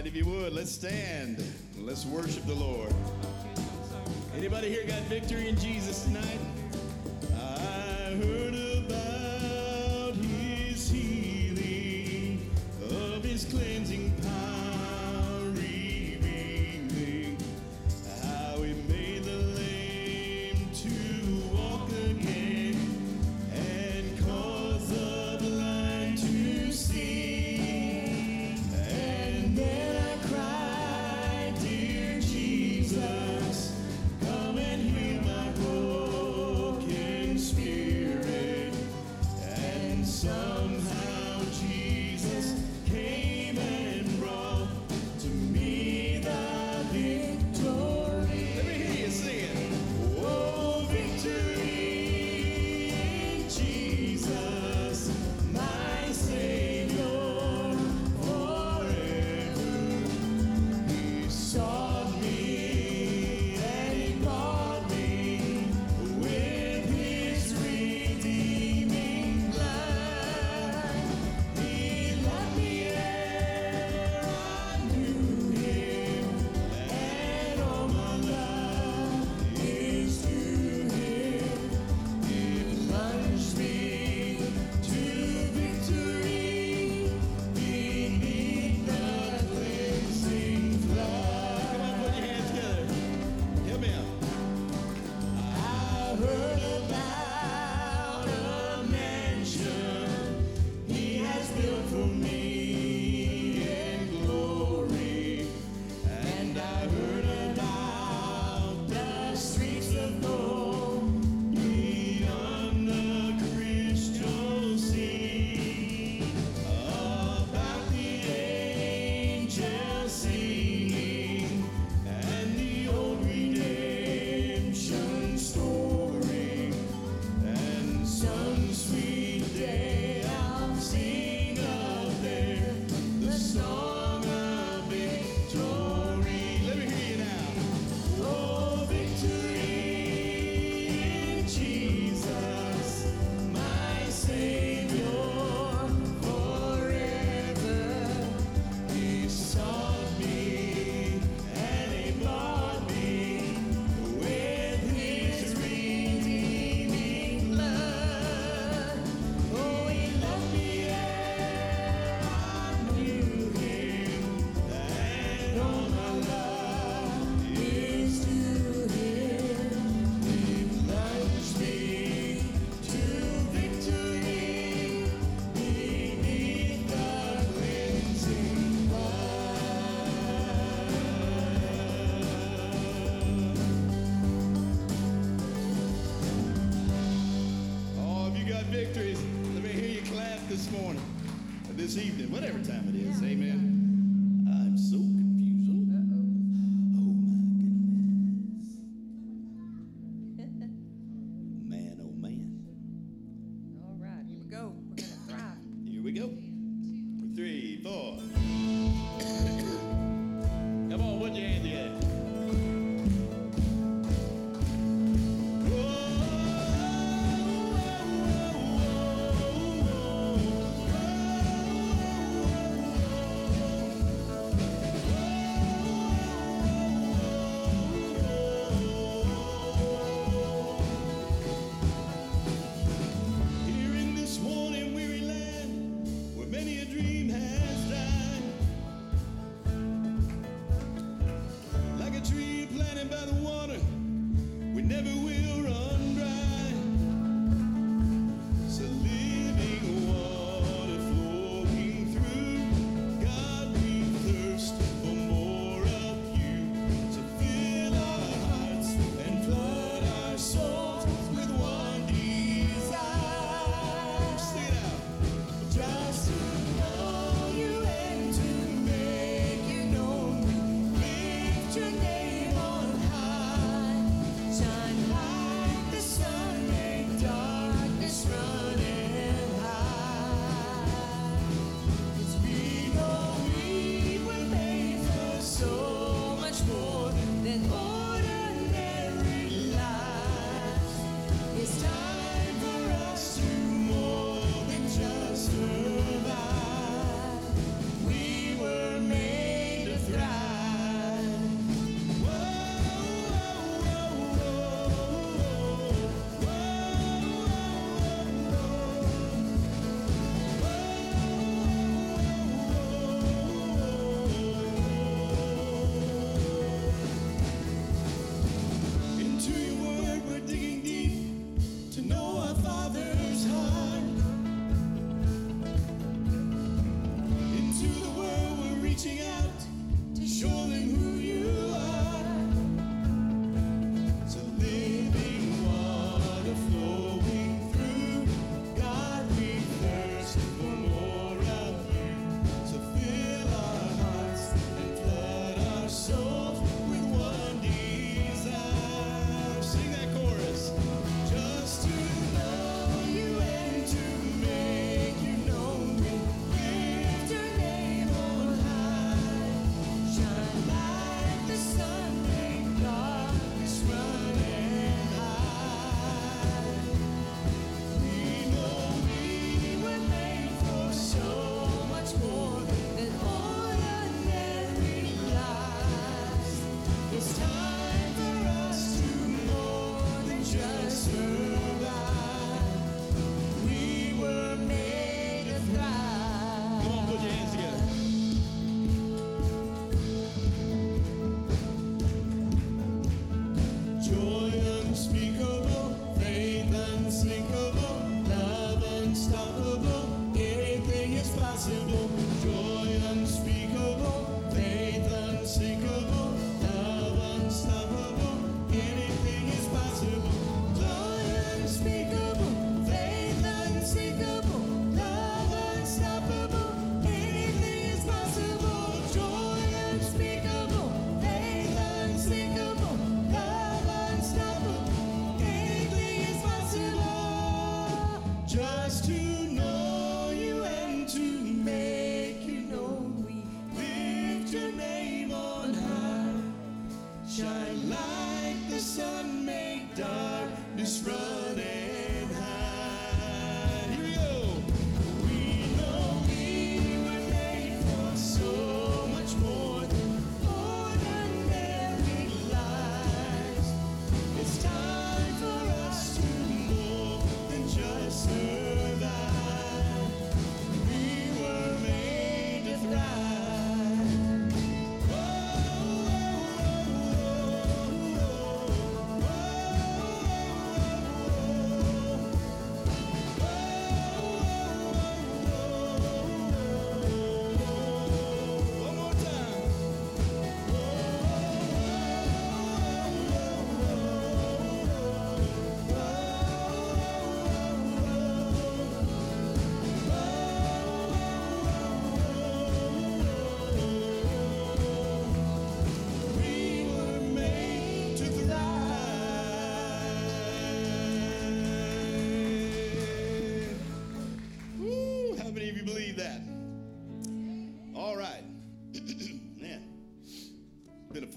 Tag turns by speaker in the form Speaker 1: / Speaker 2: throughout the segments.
Speaker 1: And if you would, let's stand. Let's worship the Lord. Anybody here got victory in Jesus tonight? I heard tries to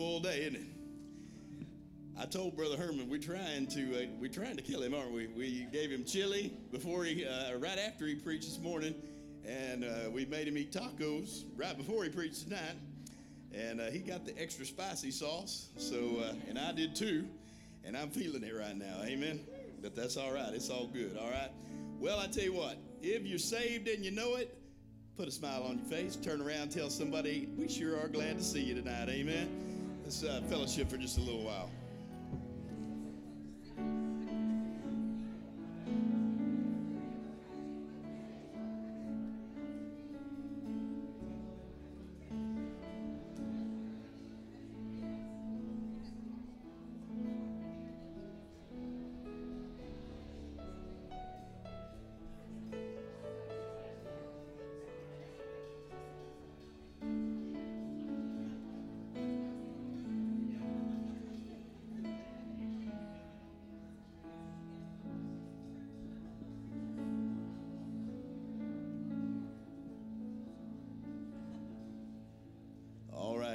Speaker 2: Full day, isn't it? I told Brother Herman we're trying to uh, we're trying to kill him, aren't we? We gave him chili before he uh, right after he preached this morning, and uh, we made him eat tacos right before he preached tonight, and uh, he got the extra spicy sauce. So uh, and I did too, and I'm feeling it right now. Amen. But that's all right. It's all good. All right. Well, I tell you what. If you're saved and you know it, put a smile on your face. Turn around, tell somebody we sure are glad to see you tonight. Amen. Let's uh, fellowship for just a little while.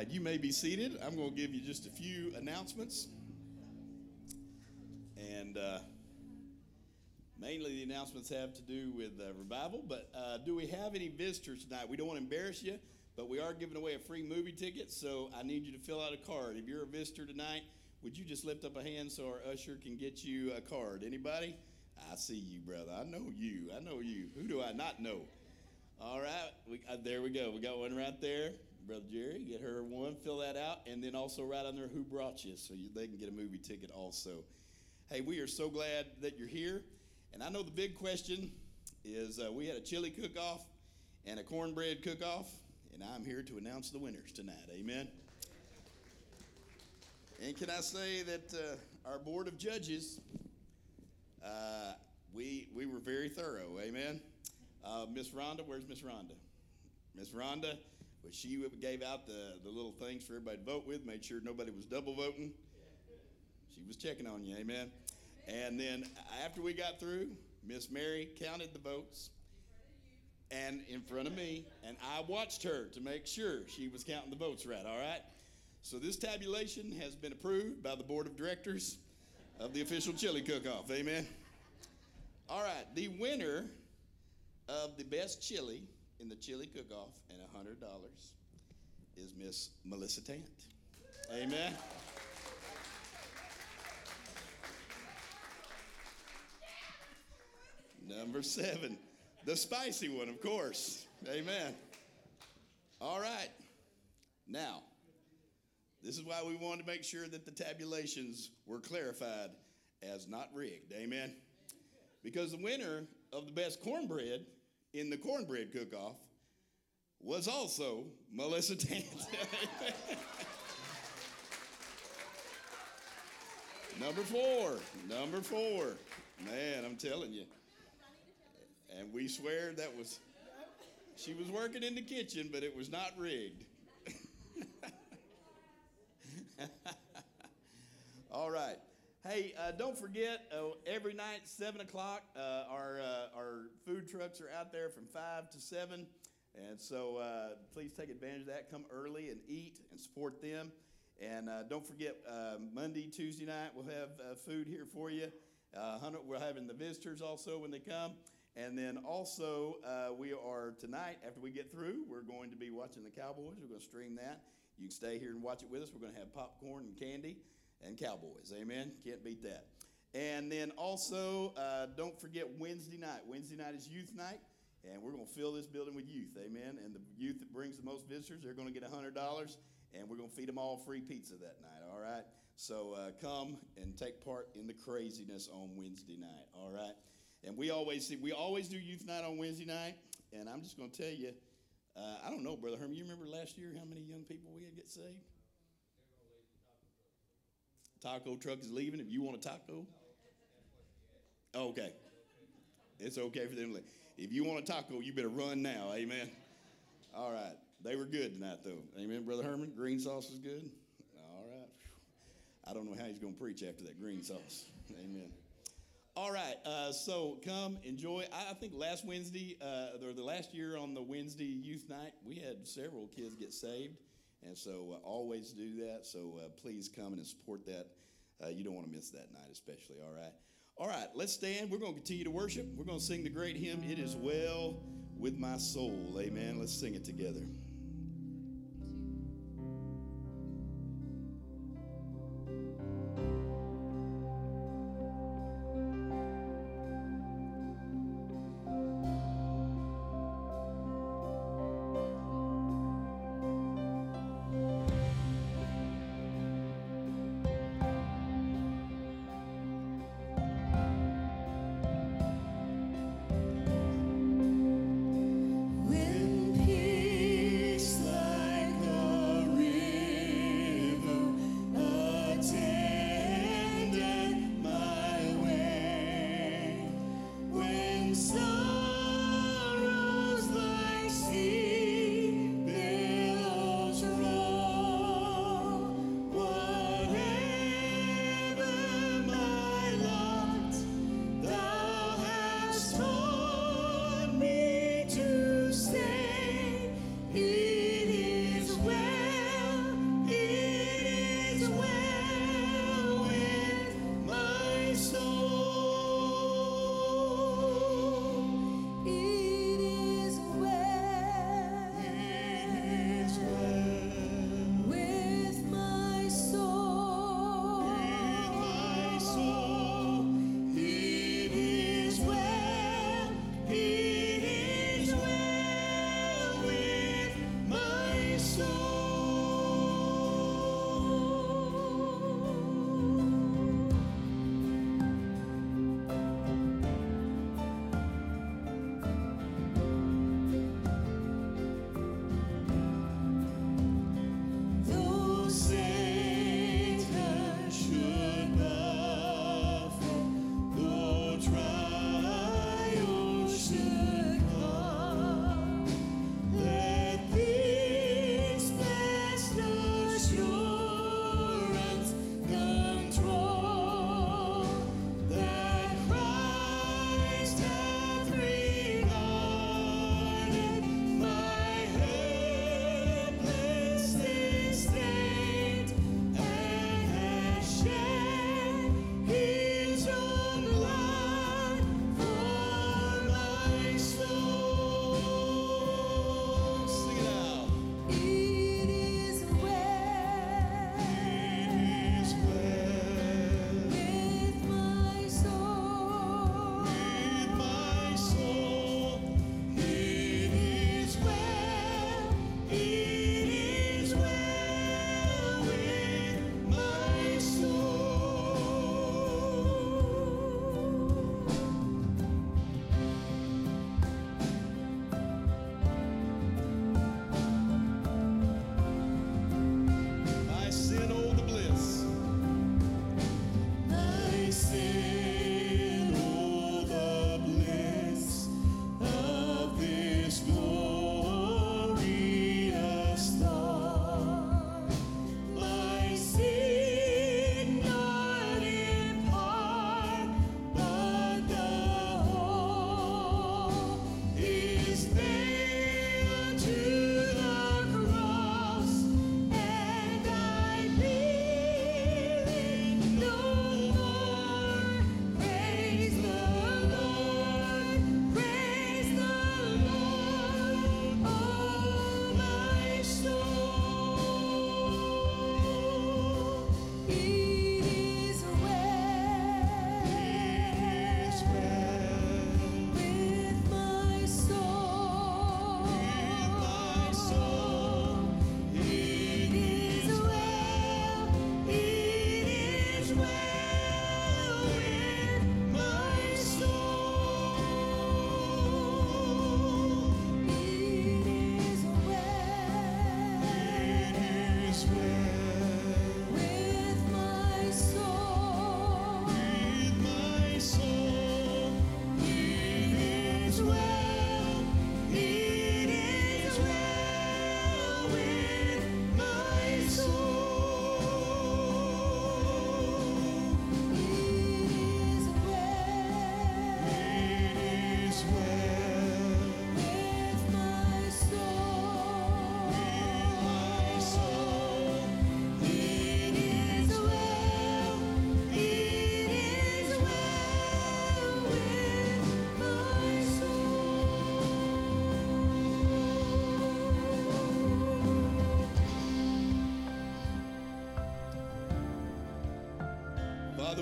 Speaker 2: Right, you may be seated. I'm going to give you just a few announcements. And uh, mainly the announcements have to do with uh, revival. But uh, do we have any visitors tonight? We don't want to embarrass you, but we are giving away a free movie ticket. So I need you to fill out a card. If you're a visitor tonight, would you just lift up a hand so our usher can get you a card? Anybody? I see you, brother. I know you. I know you. Who do I not know? All right, we, uh, there we go. We got one right there. Brother Jerry, get her one, fill that out, and then also write on there who brought you so you, they can get a movie ticket also. Hey, we are so glad that you're here. And I know the big question is uh, we had a chili cook off and a cornbread cook off, and I'm here to announce the winners tonight. Amen. And can I say that uh, our board of judges, uh, we, we were very thorough. Amen. Uh, Miss Rhonda, where's Miss Rhonda? Miss Rhonda, well, she gave out the, the little things for everybody to vote with, made sure nobody was double voting. She was checking on you, amen. And then after we got through, Miss Mary counted the votes and in front of me, and I watched her to make sure she was counting the votes right, all right? So this tabulation has been approved by the board of directors of the official chili cook-off, amen. All right, the winner of the best chili in the chili cook-off and $100 is Miss Melissa Tant. Amen. Number seven, the spicy one, of course. Amen. All right. Now, this is why we wanted to make sure that the tabulations were clarified as not rigged. Amen. Because the winner of the best cornbread in the cornbread cook off was also Melissa Tant. number four. Number four. Man, I'm telling you. And we swear that was, she was working in the kitchen, but it was not rigged. All right. Hey, uh, don't forget, uh, every night, 7 o'clock, uh, our, uh, our food trucks are out there from 5 to 7. And so uh, please take advantage of that. Come early and eat and support them. And uh, don't forget, Monday, Tuesday night, we'll have food here for you. we're having the visitors also when they come. And then also, we are tonight, after we get through, we're going to be watching the Cowboys. We're going to stream that. You can stay here and watch it with us. We're going to have popcorn and candy and Cowboys. Amen. Can't beat that. And then also, uh, don't forget Wednesday night. Wednesday night is youth night, and we're going to fill this building with youth. Amen. And the youth that brings the most visitors, they're going to get $100, and we're going to feed them all free pizza that night. All right. So uh, come and take part in the craziness on Wednesday night. All right. And we always see we always do youth night on Wednesday night, and I'm just going to tell you. Uh, I don't know, Brother Herman. You remember last year how many young people we had get saved? Taco truck is leaving. If you want a taco, okay. It's okay for them. If you want a taco, you better run now. Amen. All right. They were good tonight, though. Amen, Brother Herman. Green sauce is good. All right. I don't know how he's going to preach after that green sauce. Amen. All right. Uh, so come enjoy. I, I think last Wednesday, uh, or the last year on the Wednesday youth night, we had several kids get saved. And so uh, always do that. So uh, please come and support that. Uh, you don't want to miss that night, especially. All right. All right, let's stand. We're going to continue to worship. We're going to sing the great hymn, It Is Well with My Soul. Amen. Let's sing it together.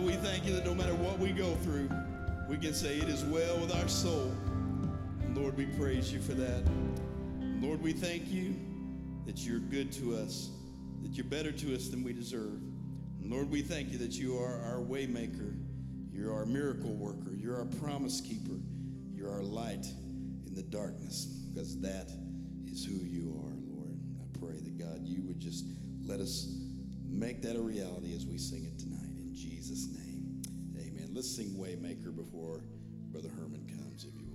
Speaker 1: We thank you that no matter what we go through, we can say it is well with our soul. And Lord, we praise you for that. Lord, we thank you that you're good to us, that you're better to us than we deserve. And Lord, we thank you that you are our waymaker, you're our miracle worker, you're our promise keeper, you're our light in the darkness, because that is who you are, Lord. I pray that God, you would just let us make that a reality as we sing it tonight. Jesus' name, amen. Let's sing Waymaker before Brother Herman comes, if. You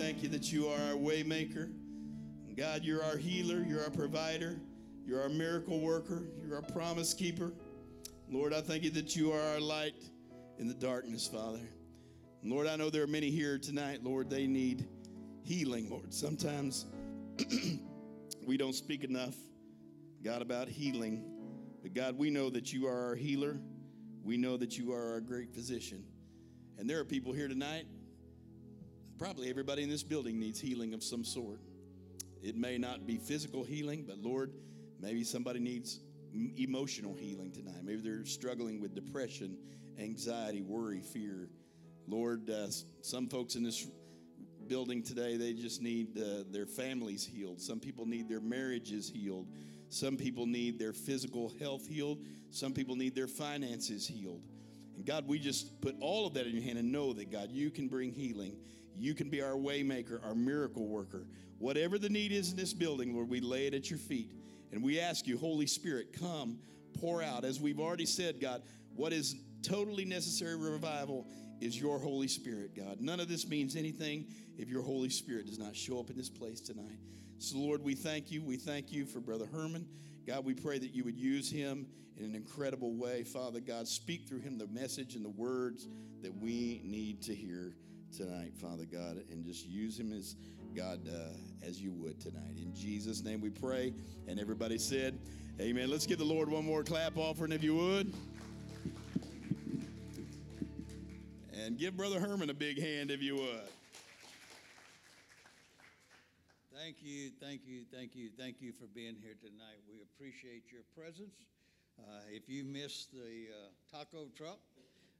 Speaker 1: thank you that you are our waymaker. God, you're our healer, you're our provider, you're our miracle worker, you're our promise keeper. Lord, I thank you that you are our light in the darkness, Father. Lord, I know there are many here tonight, Lord, they need healing, Lord. Sometimes we don't speak enough, God, about healing
Speaker 2: But God, we know that you are our healer. We know that you are our great physician. And there are people here tonight, probably everybody in this building needs healing of some sort. It may not be physical healing, but Lord, maybe somebody needs emotional healing tonight. Maybe they're struggling with depression, anxiety, worry, fear. Lord, uh, some folks in this building today, they just need uh, their families healed. Some people need their marriages healed. Some people need their physical health healed. Some people need their finances healed. And God, we just put all of that in your hand and know that, God, you can bring healing. You can be our waymaker, our miracle worker. Whatever the need is in this building, Lord, we lay it at your feet. And we ask you, Holy Spirit, come, pour out. As we've already said, God, what is totally necessary revival is your Holy Spirit, God. None of this means anything if your Holy Spirit does not show up in this place tonight. So, Lord, we thank you. We thank you for Brother Herman. God, we pray that you would use him in an incredible way. Father God, speak through him the message and the words that we need to hear tonight, Father God, and just use him as God uh, as you would tonight. In Jesus' name we pray. And everybody said, Amen. Let's give the Lord one more clap offering if you would. And give Brother Herman a big hand if you would.
Speaker 3: Thank you, thank you, thank you, thank you for being here tonight. We appreciate your presence. Uh, if you missed the uh, taco truck,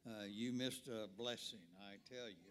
Speaker 3: uh, you missed a blessing, I tell you.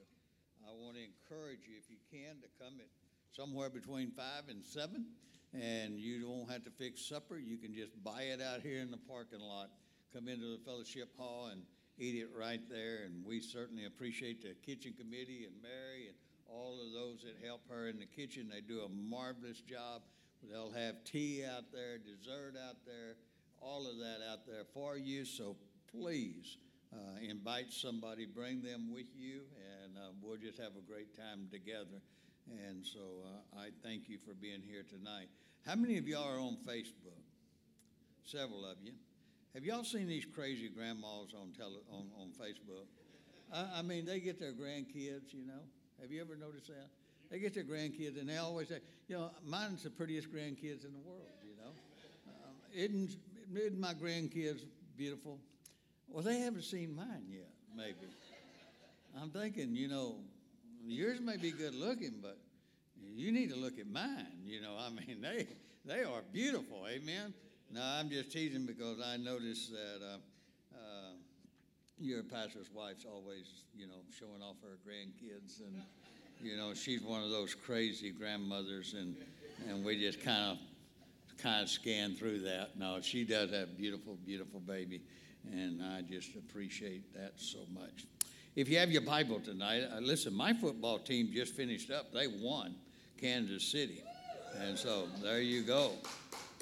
Speaker 3: I want to encourage you, if you can, to come at somewhere between 5 and 7, and you don't have to fix supper. You can just buy it out here in the parking lot. Come into the fellowship hall and eat it right there. And we certainly appreciate the kitchen committee and Mary and all of those that help her in the kitchen. They do a marvelous job. They'll have tea out there, dessert out there, all of that out there for you. So please uh, invite somebody, bring them with you, and uh, we'll just have a great time together. And so uh, I thank you for being here tonight. How many of y'all are on Facebook? Several of you. Have y'all seen these crazy grandmas on tele, on, on Facebook? I, I mean, they get their grandkids, you know. Have you ever noticed that? They get their grandkids, and they always say, you know, mine's the prettiest grandkids in the world, you know. Um, isn't, isn't my grandkids beautiful? Well, they haven't seen mine yet, maybe. I'm thinking, you know, yours may be good looking, but you need to look at mine. You know, I mean, they they are beautiful. Amen. No, I'm just teasing because I noticed that uh, uh, your pastor's wife's always, you know, showing off her grandkids, and you know, she's one of those crazy grandmothers, and and we just kind of kind of scan through that. No, she does have beautiful, beautiful baby, and I just appreciate that so much. If you have your Bible tonight, uh, listen, my football team just finished up. They won Kansas City. And so there you go.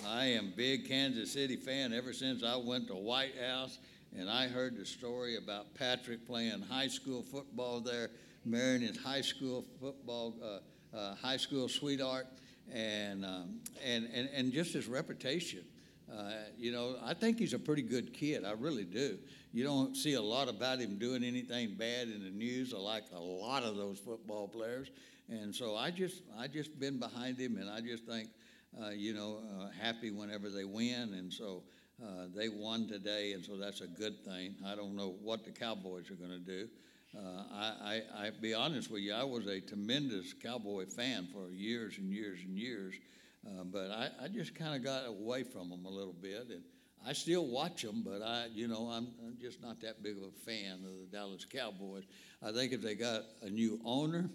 Speaker 3: I am big Kansas City fan ever since I went to Whitehouse and I heard the story about Patrick playing high school football there, marrying his high school football, uh, uh, high school sweetheart, and, um, and, and, and just his reputation. Uh, you know, I think he's a pretty good kid. I really do. You don't see a lot about him doing anything bad in the news, like a lot of those football players. And so I just, I just been behind him, and I just think, uh, you know, uh, happy whenever they win. And so uh, they won today, and so that's a good thing. I don't know what the Cowboys are going to do. Uh, I, I, I be honest with you, I was a tremendous Cowboy fan for years and years and years. Uh, but I, I just kind of got away from them a little bit, and I still watch them, but I, you know, I'm, I'm, just not that big of a fan of the Dallas Cowboys. I think if they got a new owner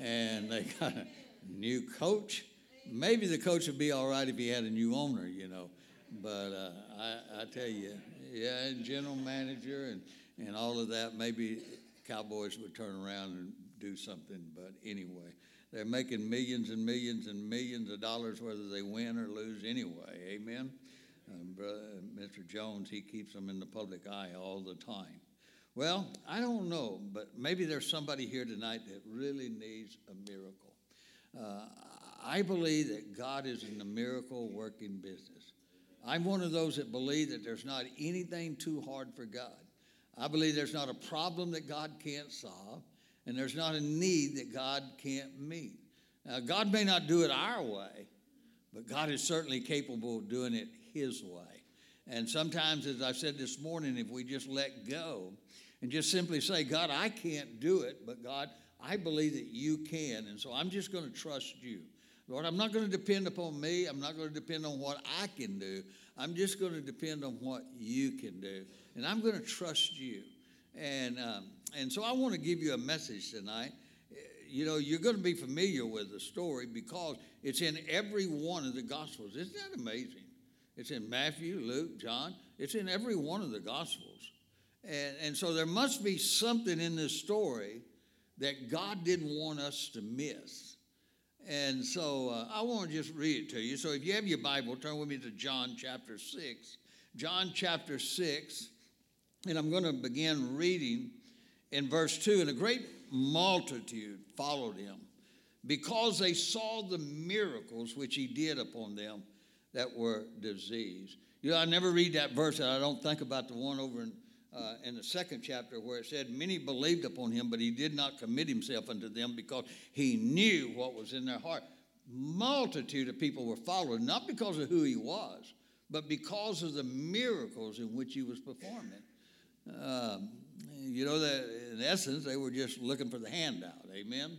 Speaker 3: and they got a new coach, maybe the coach would be all right if he had a new owner, you know. But uh, I, I tell you, yeah, and general manager and, and all of that, maybe Cowboys would turn around and do something. But anyway, they're making millions and millions and millions of dollars whether they win or lose anyway. Amen. Uh, brother, Mr. Jones, he keeps them in the public eye all the time. Well, I don't know, but maybe there's somebody here tonight that really needs a miracle. Uh, I believe that God is in the miracle working business. I'm one of those that believe that there's not anything too hard for God. I believe there's not a problem that God can't solve and there's not a need that God can't meet. Now, God may not do it our way, but God is certainly capable of doing it His way. And sometimes, as I said this morning, if we just let go and just simply say, God, I can't do it, but God, I believe that you can. And so I'm just going to trust you. Lord, I'm not going to depend upon me. I'm not going to depend on what I can do. I'm just going to depend on what you can do. And I'm going to trust you. And, um, and so I want to give you a message tonight. You know, you're going to be familiar with the story because it's in every one of the Gospels. Isn't that amazing? It's in Matthew, Luke, John. It's in every one of the Gospels. And, and so there must be something in this story that God didn't want us to miss. And so uh, I want to just read it to you. So if you have your Bible, turn with me to John chapter 6. John chapter 6, and I'm going to begin reading in verse 2. And a great multitude followed him because they saw the miracles which he did upon them that were diseased. You know, I never read that verse, and I don't think about the one over in uh, in the second chapter where it said, Many believed upon him, but he did not commit himself unto them because he knew what was in their heart. Multitude of people were following, not because of who he was, but because of the miracles in which he was performing. Um, you know, that in essence, they were just looking for the handout. Amen.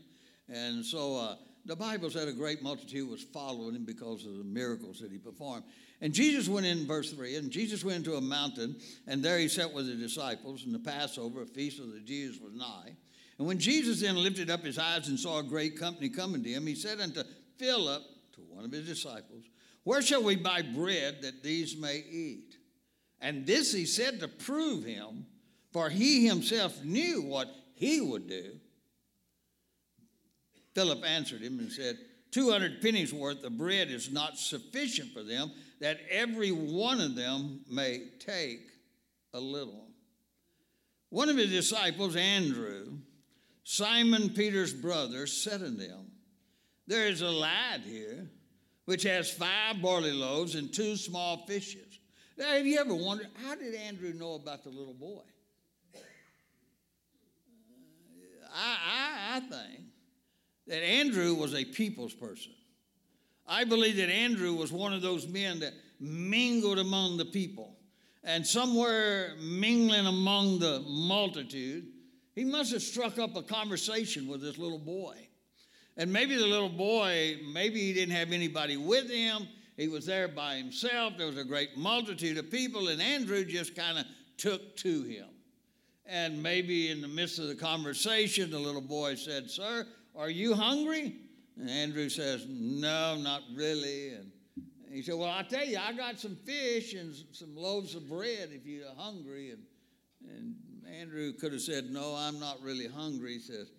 Speaker 3: And so uh, the Bible said a great multitude was following him because of the miracles that he performed. And Jesus went in, verse 3, and Jesus went into a mountain, and there he sat with the disciples, and the Passover, a feast of the Jews, was nigh. And when Jesus then lifted up his eyes and saw a great company coming to him, he said unto Philip, to one of his disciples, Where shall we buy bread that these may eat? And this he said to prove him, for he himself knew what he would do. Philip answered him and said, 200 pennies worth of bread is not sufficient for them, that every one of them may take a little. One of his disciples, Andrew, Simon Peter's brother, said unto him, There is a lad here which has five barley loaves and two small fishes. Now, have you ever wondered, how did Andrew know about the little boy? Uh, I, I, I think that Andrew was a people's person. I believe that Andrew was one of those men that mingled among the people. And somewhere mingling among the multitude, he must have struck up a conversation with this little boy. And maybe the little boy, maybe he didn't have anybody with him. He was there by himself. There was a great multitude of people, and Andrew just kind of took to him. And maybe in the midst of the conversation, the little boy said, Sir, are you hungry? And Andrew says, No, not really. And he said, Well, I tell you, I got some fish and some loaves of bread if you're hungry. And, and Andrew could have said, No, I'm not really hungry. He says,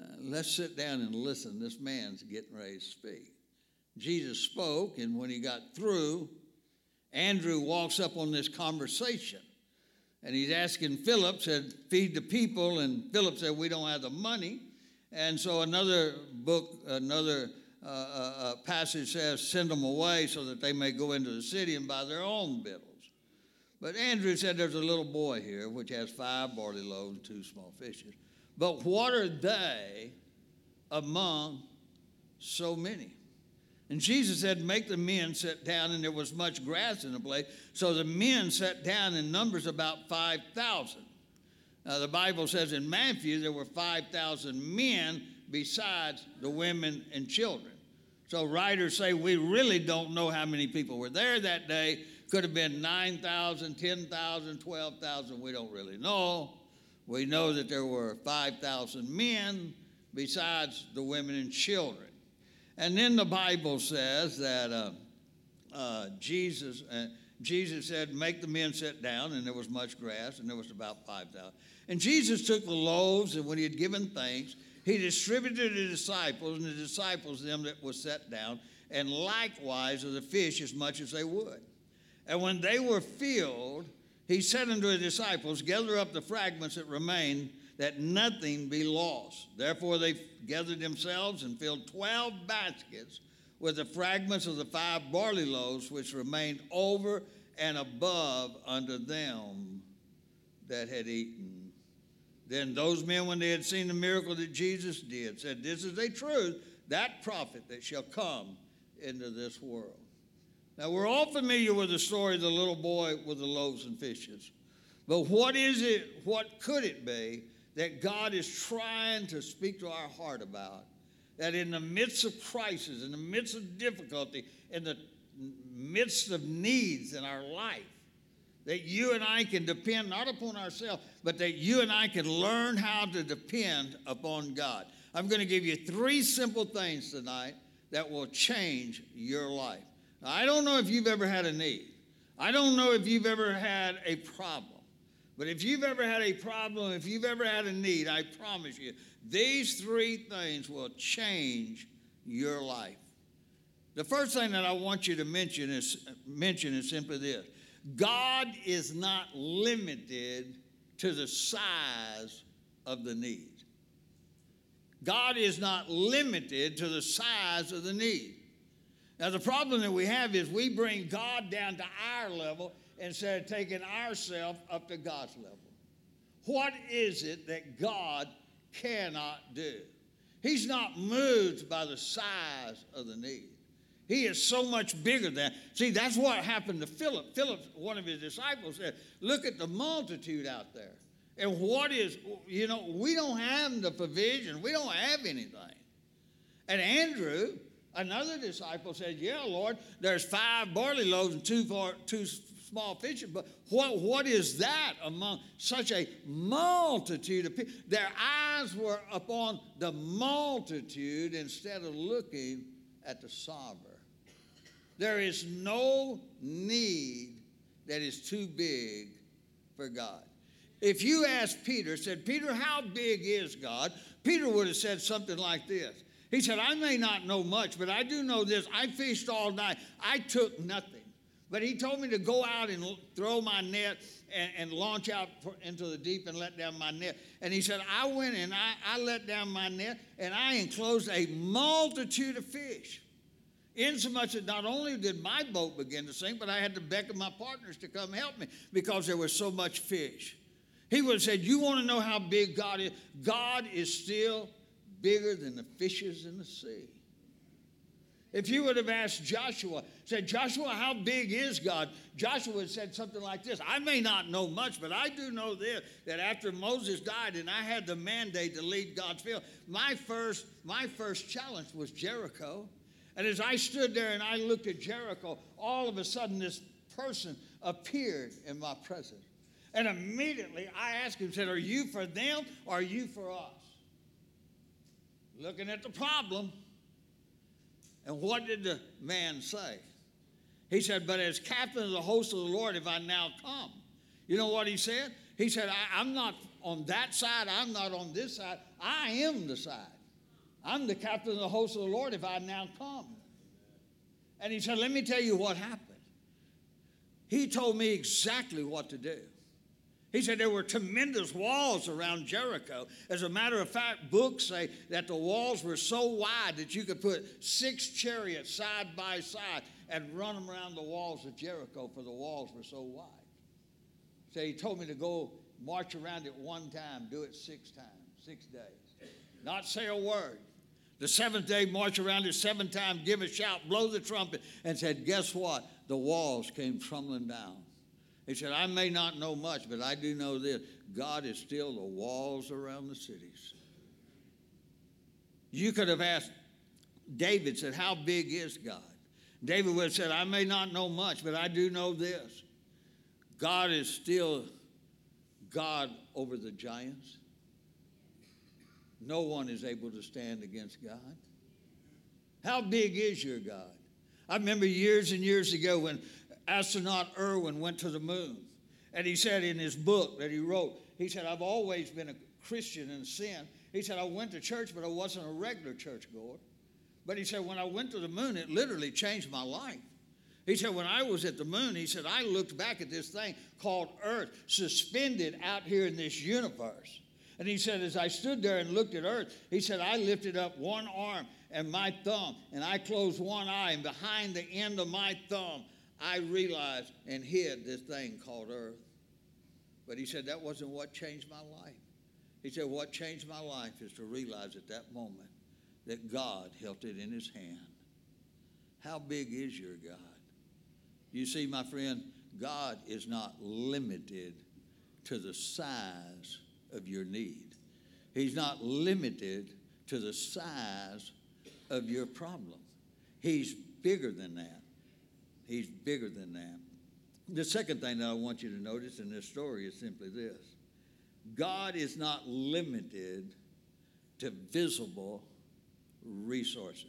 Speaker 3: uh, Let's sit down and listen. This man's getting ready to speak. Jesus spoke, and when he got through, Andrew walks up on this conversation. And he's asking Philip, said, Feed the people. And Philip said, We don't have the money. And so another book, another uh, uh, uh, passage says, send them away so that they may go into the city and buy their own victuals. But Andrew said, there's a little boy here which has five barley loaves and two small fishes. But what are they among so many? And Jesus said, Make the men sit down, and there was much grass in the place. So the men sat down in numbers about 5,000. Uh, the Bible says in Matthew there were 5,000 men besides the women and children. So writers say we really don't know how many people were there that day. Could have been 9,000, 10,000, 12,000. We don't really know. We know that there were 5,000 men besides the women and children. And then the Bible says that uh, uh, Jesus, uh, Jesus said, Make the men sit down, and there was much grass, and there was about 5,000. And Jesus took the loaves, and when he had given thanks, he distributed to the disciples, and the disciples them that was set down, and likewise of the fish as much as they would. And when they were filled, he said unto his disciples, Gather up the fragments that remain, that nothing be lost. Therefore they gathered themselves and filled twelve baskets with the fragments of the five barley loaves which remained over and above unto them that had eaten. Then those men, when they had seen the miracle that Jesus did, said, This is a truth, that prophet that shall come into this world. Now, we're all familiar with the story of the little boy with the loaves and fishes. But what is it, what could it be that God is trying to speak to our heart about? That in the midst of crisis, in the midst of difficulty, in the midst of needs in our life, that you and I can depend not upon ourselves, but that you and I can learn how to depend upon God. I'm going to give you three simple things tonight that will change your life. Now, I don't know if you've ever had a need. I don't know if you've ever had a problem. But if you've ever had a problem, if you've ever had a need, I promise you, these three things will change your life. The first thing that I want you to mention is, mention is simply this God is not limited to the size of the need. God is not limited to the size of the need. Now, the problem that we have is we bring God down to our level instead of taking ourselves up to God's level. What is it that God cannot do? He's not moved by the size of the need. He is so much bigger than. See, that's what happened to Philip. Philip, one of his disciples, said, Look at the multitude out there. And what is, you know, we don't have the provision, we don't have anything. And Andrew, another disciple, said, Yeah, Lord, there's five barley loaves and two, two small fishes, but what, what is that among such a multitude of people? Their eyes were upon the multitude instead of looking at the sovereign. There is no need that is too big for God. If you asked Peter, said, Peter, how big is God? Peter would have said something like this. He said, I may not know much, but I do know this. I fished all night. I took nothing. But he told me to go out and throw my net and, and launch out for, into the deep and let down my net. And he said, I went and I, I let down my net and I enclosed a multitude of fish. Insomuch that not only did my boat begin to sink, but I had to beckon my partners to come help me because there was so much fish. He would have said, You want to know how big God is? God is still bigger than the fishes in the sea. If you would have asked Joshua, said, Joshua, how big is God? Joshua would have said something like this I may not know much, but I do know this that after Moses died and I had the mandate to lead God's field, my first, my first challenge was Jericho. And as I stood there and I looked at Jericho, all of a sudden this person appeared in my presence. And immediately I asked him, said, Are you for them or are you for us? Looking at the problem. And what did the man say? He said, But as captain of the host of the Lord, if I now come. You know what he said? He said, I, am not on that side, I'm not on this side. I am the side. I'm the captain of the host of the Lord if I now come. And he said, Let me tell you what happened. He told me exactly what to do. He said there were tremendous walls around Jericho. As a matter of fact, books say that the walls were so wide that you could put six chariots side by side and run them around the walls of Jericho, for the walls were so wide. So he told me to go march around it one time, do it six times, six days. Not say a word. The seventh day, march around it seven times, give a shout, blow the trumpet, and said, Guess what? The walls came tumbling down. He said, I may not know much, but I do know this God is still the walls around the cities. You could have asked David, said, How big is God? David would have said, I may not know much, but I do know this God is still God over the giants. No one is able to stand against God. How big is your God? I remember years and years ago when astronaut Irwin went to the moon. And he said in his book that he wrote, he said, I've always been a Christian in sin. He said, I went to church, but I wasn't a regular churchgoer. But he said, when I went to the moon, it literally changed my life. He said, when I was at the moon, he said, I looked back at this thing called Earth, suspended out here in this universe. And he said, as I stood there and looked at Earth, he said, I lifted up one arm and my thumb, and I closed one eye, and behind the end of my thumb, I realized and hid this thing called earth. But he said that wasn't what changed my life. He said, What changed my life is to realize at that moment that God held it in his hand. How big is your God? You see, my friend, God is not limited to the size of your need. He's not limited to the size of your problem. He's bigger than that. He's bigger than that. The second thing that I want you to notice in this story is simply this God is not limited to visible resources.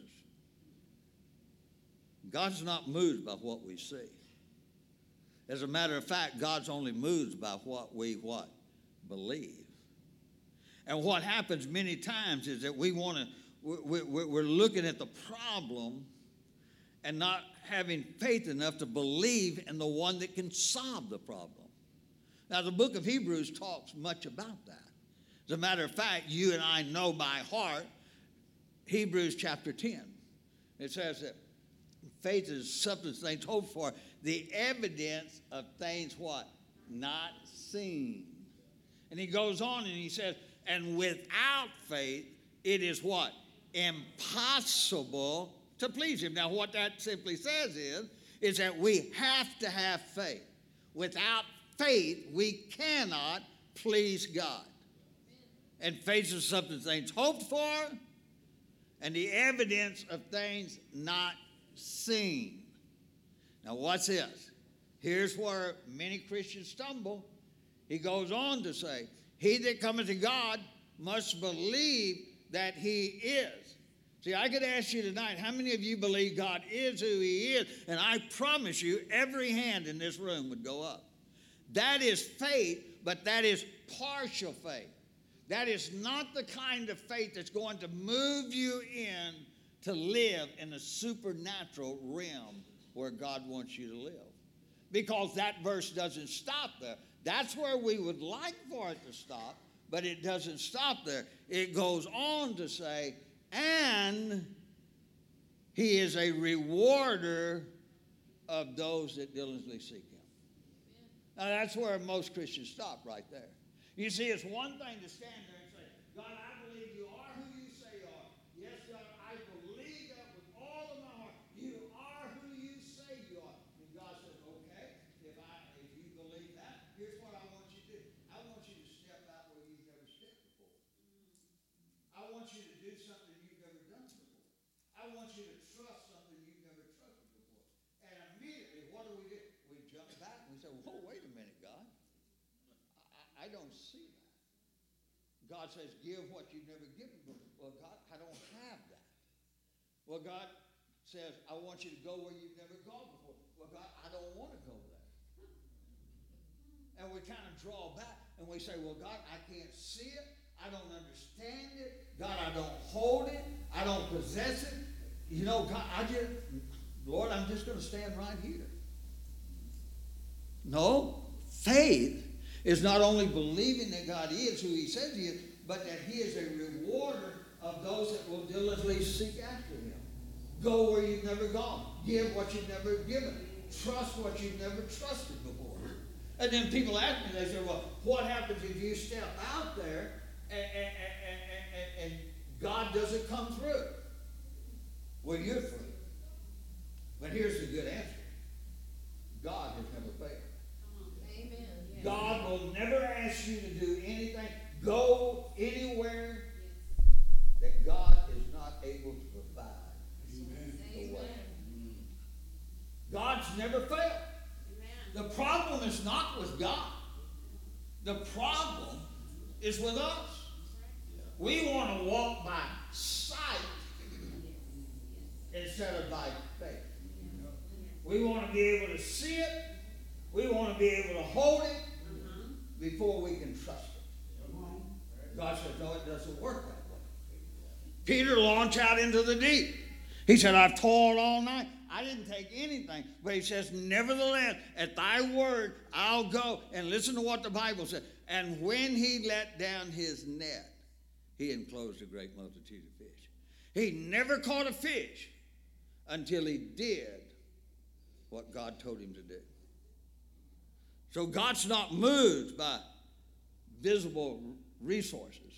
Speaker 3: God's not moved by what we see. As a matter of fact, God's only moved by what we what? Believe. And what happens many times is that we want to, we're looking at the problem and not having faith enough to believe in the one that can solve the problem. Now, the book of Hebrews talks much about that. As a matter of fact, you and I know by heart Hebrews chapter 10. It says that faith is substance things hoped for, the evidence of things what? Not seen. And he goes on and he says, and without faith, it is what? Impossible to please him. Now, what that simply says is, is that we have to have faith. Without faith, we cannot please God. And faith is something things hoped for and the evidence of things not seen. Now, what's this? Here's where many Christians stumble. He goes on to say, He that cometh to God must believe that He is. See, I could ask you tonight, how many of you believe God is who He is? And I promise you, every hand in this room would go up. That is faith, but that is partial faith. That is not the kind of faith that's going to move you in to live in the supernatural realm where God wants you to live. Because that verse doesn't stop there. That's where we would like for it to stop, but it doesn't stop there. It goes on to say, and he is a rewarder of those that diligently seek him. Now, that's where most Christians stop right there. You see, it's one thing to stand there and say, God, I believe you are who you say you are. Yes, God, I believe that with all of my heart. You are who you say you are. And God says, okay, if I if you believe that, here's what I want you to do. I want you to step out where you've never stepped before. I want you to do something you've never done before. I want you to trust something you've never trusted before. And immediately, what do we do? We jump back and we say, whoa, wait a minute, God. I, I don't see that. Says, give what you've never given before. Well, God, I don't have that. Well, God says, I want you to go where you've never gone before. Well, God, I don't want to go there. And we kind of draw back and we say, Well, God, I can't see it. I don't understand it. God, I don't hold it. I don't possess it. You know, God, I just, Lord, I'm just going to stand right here. No, faith is not only believing that God is who he says he is, but that he is a rewarder of those that will diligently seek after him. Go where you've never gone. Give what you've never given. Trust what you've never trusted before. And then people ask me, they say, well, what happens if you step out there and, and, and, and God doesn't come through? Well, you're free. But here's the good answer God has never failed. Amen. God will never ask you to do anything. Go anywhere that God is not able to provide the way. God's never failed. The problem is not with God. The problem is with us. We want to walk by sight instead of by faith. We want to be able to see it. We want to be able to hold it uh-huh. before we can trust it. God says, no, it doesn't work that way. Peter launched out into the deep. He said, I've toiled all night. I didn't take anything. But he says, Nevertheless, at thy word, I'll go. And listen to what the Bible says. And when he let down his net, he enclosed a great multitude of fish. He never caught a fish until he did what God told him to do. So God's not moved by visible resources.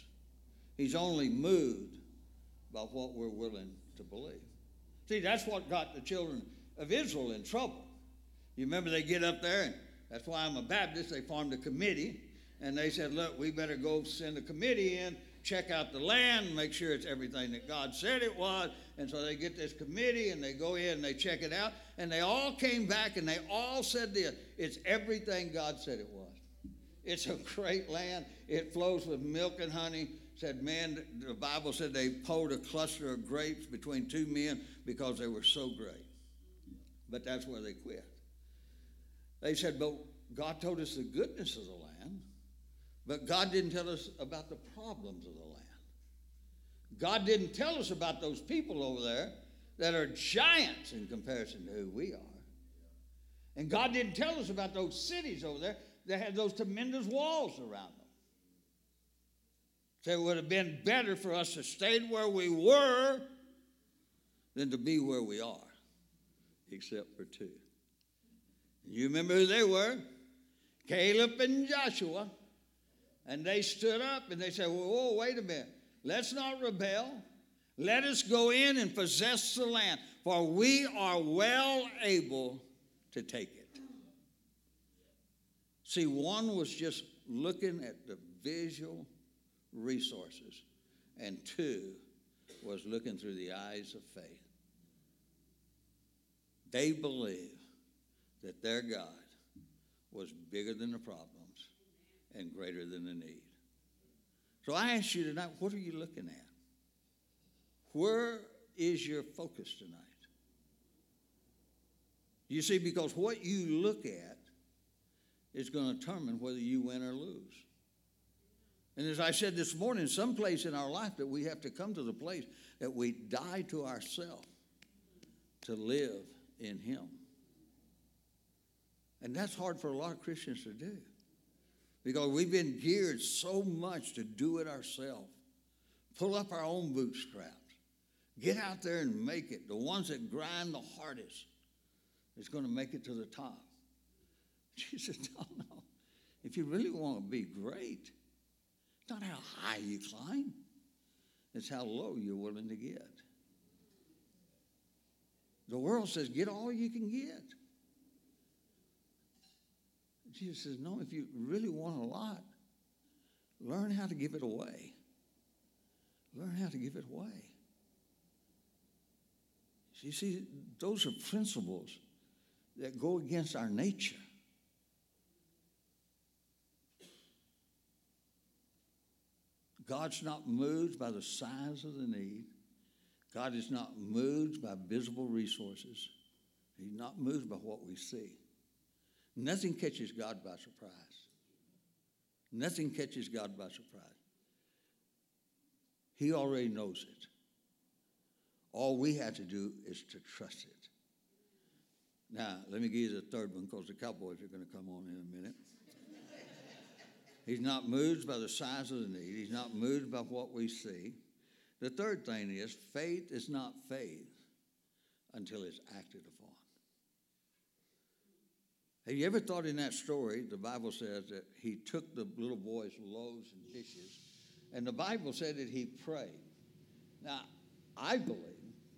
Speaker 3: He's only moved by what we're willing to believe. See, that's what got the children of Israel in trouble. You remember they get up there, and that's why I'm a Baptist. They formed a committee, and they said, Look, we better go send a committee in, check out the land, make sure it's everything that God said it was. And so they get this committee, and they go in and they check it out, and they all came back and they all said this it's everything God said it was. It's a great land. It flows with milk and honey. Said, man, the Bible said they pulled a cluster of grapes between two men because they were so great. But that's where they quit. They said, but God told us the goodness of the land, but God didn't tell us about the problems of the land. God didn't tell us about those people over there that are giants in comparison to who we are. And God didn't tell us about those cities over there that had those tremendous walls around them. So it would have been better for us to stay where we were than to be where we are, except for two. You remember who they were? Caleb and Joshua. And they stood up and they said, Whoa, wait a minute. Let's not rebel. Let us go in and possess the land, for we are well able to take it. See, one was just looking at the visual resources, and two was looking through the eyes of faith. They believed that their God was bigger than the problems and greater than the need. So I ask you tonight, what are you looking at? Where is your focus tonight? You see, because what you look at is going to determine whether you win or lose. And as I said this morning, some place in our life that we have to come to the place that we die to ourselves to live in Him. And that's hard for a lot of Christians to do because we've been geared so much to do it ourselves. Pull up our own bootstraps. Get out there and make it. The ones that grind the hardest is going to make it to the top. Jesus, no, no. If you really want to be great, it's not how high you climb, it's how low you're willing to get. The world says, get all you can get. Jesus says, no, if you really want a lot, learn how to give it away. Learn how to give it away. You see, those are principles that go against our nature. God's not moved by the size of the need. God is not moved by visible resources. He's not moved by what we see. Nothing catches God by surprise. Nothing catches God by surprise. He already knows it. All we have to do is to trust it. Now, let me give you the third one because the cowboys are going to come on in a minute. He's not moved by the size of the need. He's not moved by what we see. The third thing is faith is not faith until it's acted upon. Have you ever thought in that story, the Bible says that he took the little boy's loaves and fishes, and the Bible said that he prayed. Now, I believe,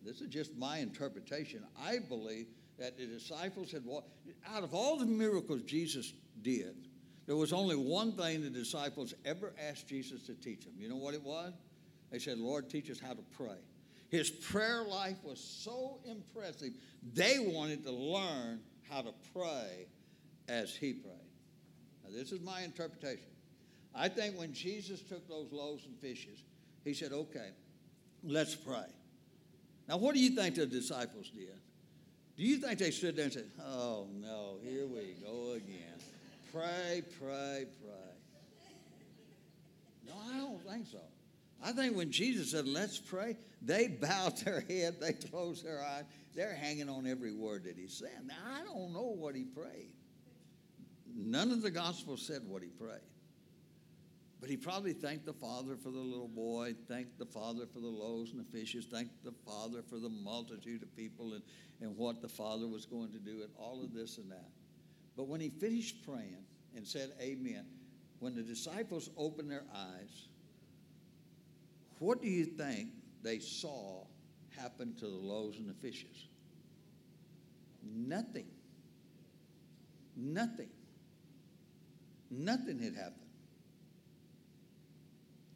Speaker 3: this is just my interpretation, I believe that the disciples had walked, out of all the miracles Jesus did, there was only one thing the disciples ever asked Jesus to teach them. You know what it was? They said, Lord, teach us how to pray. His prayer life was so impressive, they wanted to learn how to pray as he prayed. Now, this is my interpretation. I think when Jesus took those loaves and fishes, he said, Okay, let's pray. Now, what do you think the disciples did? Do you think they stood there and said, Oh, no, here we go again? Pray, pray, pray. No, I don't think so. I think when Jesus said, Let's pray, they bowed their head, they closed their eyes. They're hanging on every word that he said. Now, I don't know what he prayed. None of the Gospels said what he prayed. But he probably thanked the Father for the little boy, thanked the Father for the loaves and the fishes, thanked the Father for the multitude of people and, and what the Father was going to do, and all of this and that. But when he finished praying and said, Amen, when the disciples opened their eyes, what do you think they saw happen to the loaves and the fishes? Nothing. Nothing. Nothing had happened.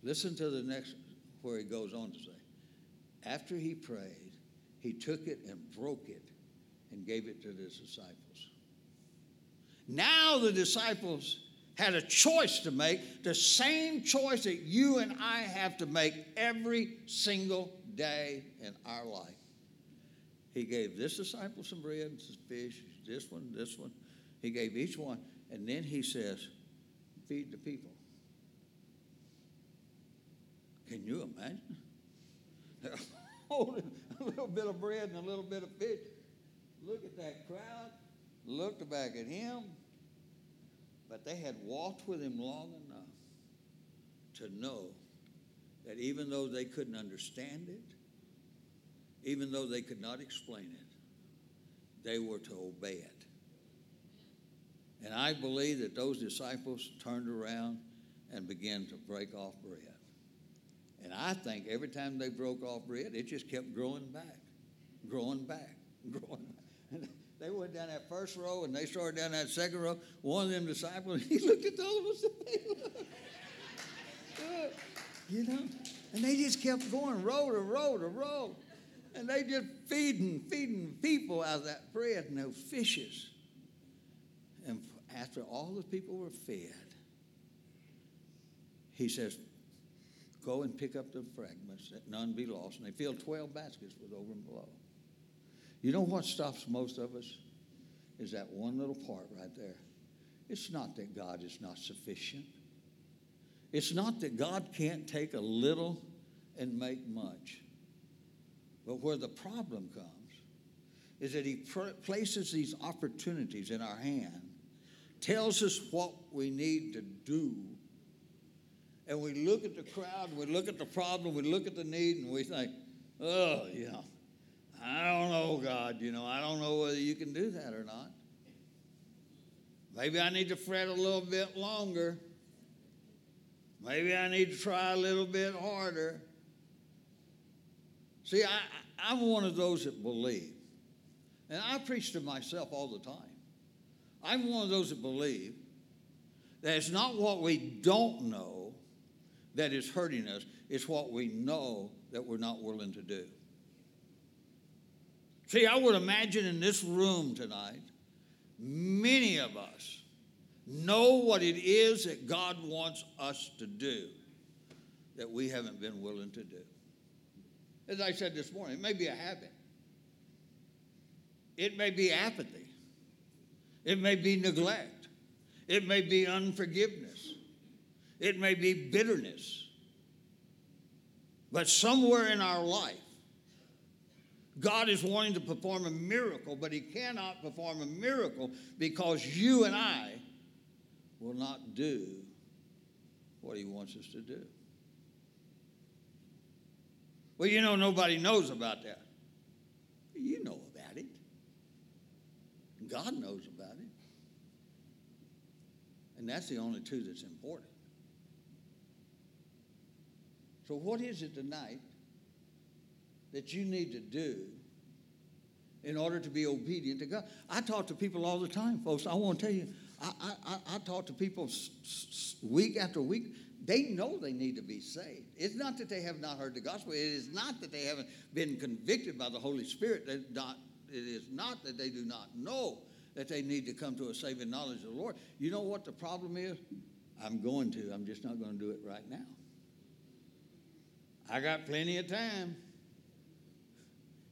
Speaker 3: Listen to the next where he goes on to say, after he prayed, he took it and broke it and gave it to his disciples. Now the disciples had a choice to make, the same choice that you and I have to make every single day in our life. He gave this disciple some bread and some fish, this one, this one. He gave each one, and then he says, Feed the people. Can you imagine? Holding a little bit of bread and a little bit of fish. Look at that crowd. Looked back at him. But they had walked with him long enough to know that even though they couldn't understand it, even though they could not explain it, they were to obey it. And I believe that those disciples turned around and began to break off bread. And I think every time they broke off bread, it just kept growing back, growing back, growing. They went down that first row and they started down that second row. One of them disciples, he looked at other ones and you know, and they just kept going row to row to row. And they just feeding, feeding people out of that bread those fishes. And after all the people were fed, he says, Go and pick up the fragments that none be lost. And they filled 12 baskets with over and below. You know what stops most of us? Is that one little part right there. It's not that God is not sufficient. It's not that God can't take a little and make much. But where the problem comes is that He pr- places these opportunities in our hand, tells us what we need to do, and we look at the crowd, we look at the problem, we look at the need, and we think, oh, know, I don't know, God, you know, I don't know whether you can do that or not. Maybe I need to fret a little bit longer. Maybe I need to try a little bit harder. See, I, I'm one of those that believe. And I preach to myself all the time. I'm one of those that believe that it's not what we don't know that is hurting us, it's what we know that we're not willing to do. See, I would imagine in this room tonight, many of us know what it is that God wants us to do that we haven't been willing to do. As I said this morning, it may be a habit, it may be apathy, it may be neglect, it may be unforgiveness, it may be bitterness. But somewhere in our life, God is wanting to perform a miracle, but He cannot perform a miracle because you and I will not do what He wants us to do. Well, you know, nobody knows about that. You know about it. God knows about it. And that's the only two that's important. So, what is it tonight that you need to do in order to be obedient to God? I talk to people all the time, folks. I want to tell you, I, I, I talk to people week after week. They know they need to be saved. It's not that they have not heard the gospel. It is not that they haven't been convicted by the Holy Spirit. Not, it is not that they do not know that they need to come to a saving knowledge of the Lord. You know what the problem is? I'm going to. I'm just not going to do it right now. I got plenty of time.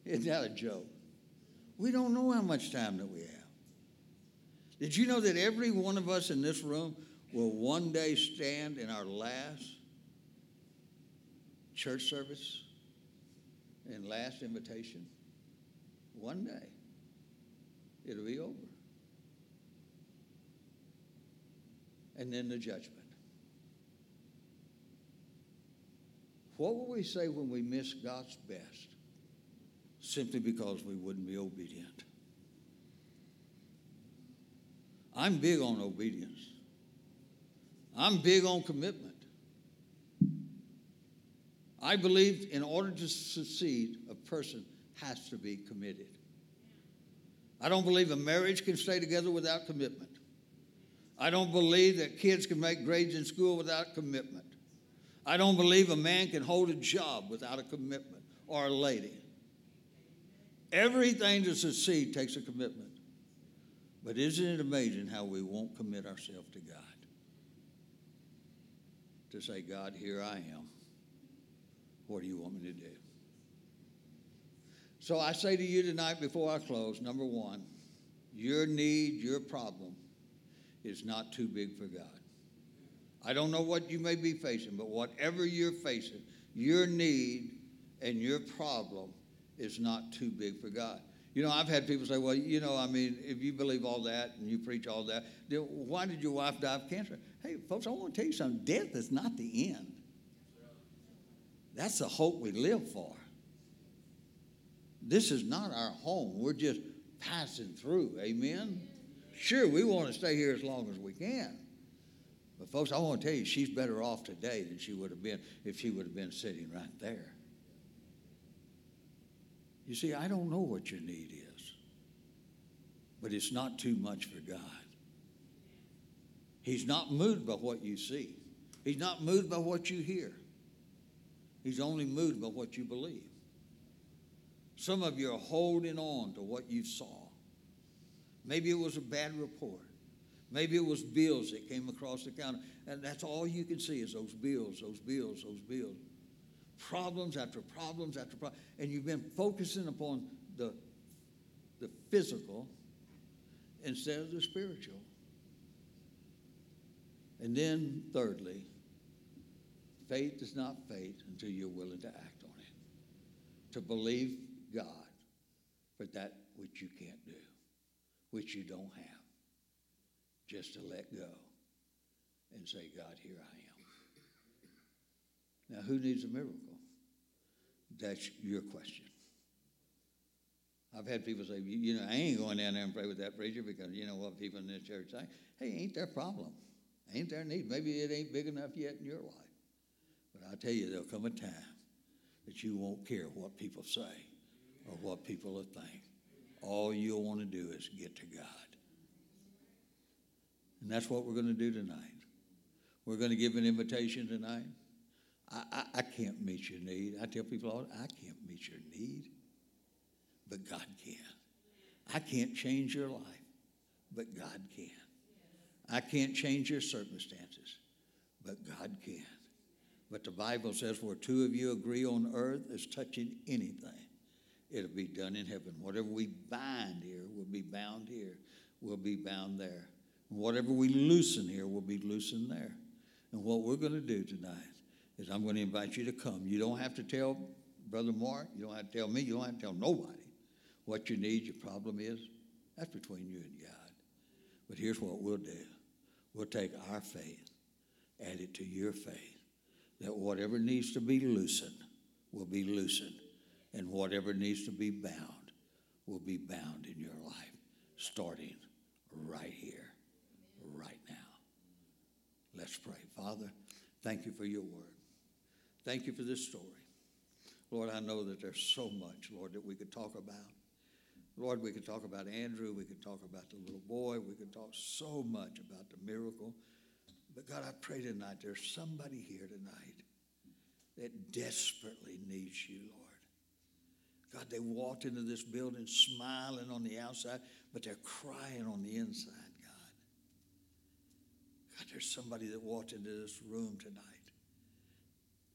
Speaker 3: Isn't that a joke? We don't know how much time that we have. Did you know that every one of us in this room will one day stand in our last church service and last invitation? One day. It'll be over. And then the judgment. What will we say when we miss God's best simply because we wouldn't be obedient? I'm big on obedience. I'm big on commitment. I believe in order to succeed, a person has to be committed. I don't believe a marriage can stay together without commitment. I don't believe that kids can make grades in school without commitment. I don't believe a man can hold a job without a commitment or a lady. Everything to succeed takes a commitment. But isn't it amazing how we won't commit ourselves to God? To say, God, here I am. What do you want me to do? So I say to you tonight before I close number one, your need, your problem is not too big for God. I don't know what you may be facing, but whatever you're facing, your need and your problem is not too big for God. You know, I've had people say, well, you know, I mean, if you believe all that and you preach all that, then why did your wife die of cancer? Hey, folks, I want to tell you something. Death is not the end. That's the hope we live for. This is not our home. We're just passing through. Amen? Sure, we want to stay here as long as we can. But, folks, I want to tell you, she's better off today than she would have been if she would have been sitting right there. You see, I don't know what your need is, but it's not too much for God. He's not moved by what you see, He's not moved by what you hear. He's only moved by what you believe. Some of you are holding on to what you saw. Maybe it was a bad report. Maybe it was bills that came across the counter. And that's all you can see is those bills, those bills, those bills. Problems after problems after problems. And you've been focusing upon the, the physical instead of the spiritual. And then, thirdly, faith is not faith until you're willing to act on it. To believe God for that which you can't do, which you don't have. Just to let go and say, God, here I am. Now, who needs a miracle? That's your question. I've had people say, you know, I ain't going down there and pray with that preacher because you know what people in this church say? Hey, ain't their problem. Ain't their need. Maybe it ain't big enough yet in your life. But I tell you, there'll come a time that you won't care what people say or what people will think. All you'll want to do is get to God. And that's what we're going to do tonight. We're going to give an invitation tonight. I, I, I can't meet your need. I tell people all I can't meet your need, but God can. I can't change your life, but God can. I can't change your circumstances, but God can. But the Bible says, where two of you agree on earth as touching anything, it'll be done in heaven. Whatever we bind here will be bound here, will be bound there. And whatever we loosen here will be loosened there. And what we're going to do tonight is I'm going to invite you to come. You don't have to tell Brother Mark, you don't have to tell me, you don't have to tell nobody what you need, your problem is. That's between you and God. But here's what we'll do we'll take our faith, add it to your faith, that whatever needs to be loosened will be loosened and whatever needs to be bound will be bound in your life, starting right here, right now. Let's pray. Father, thank you for your word. Thank you for this story. Lord, I know that there's so much, Lord, that we could talk about. Lord, we could talk about Andrew. We could talk about the little boy. We could talk so much about the miracle. But God, I pray tonight there's somebody here tonight that desperately needs you, Lord. God, they walked into this building smiling on the outside, but they're crying on the inside, God. God, there's somebody that walked into this room tonight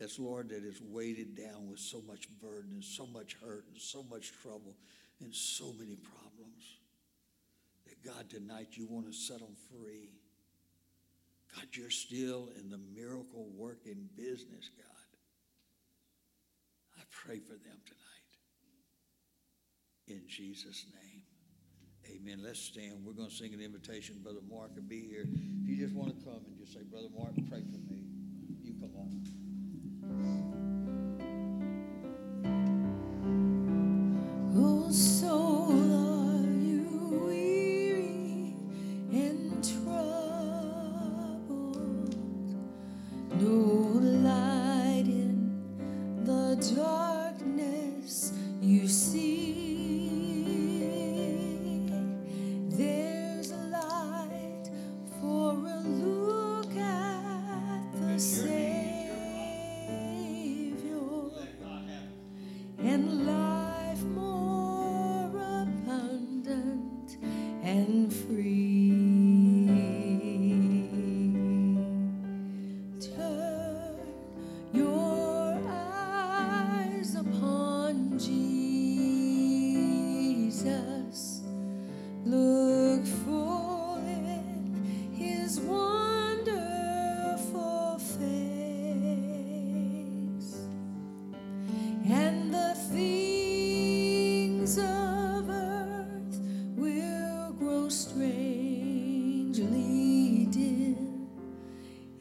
Speaker 3: that's, Lord, that is weighted down with so much burden and so much hurt and so much trouble and so many problems. That, God, tonight you want to set them free. God, you're still in the miracle working business, God. I pray for them tonight in Jesus' name. Amen. Let's stand. We're going to sing an invitation. Brother Mark will be here. If you just want to come and just say, Brother Mark, pray for me, you come on.
Speaker 1: Oh, soul,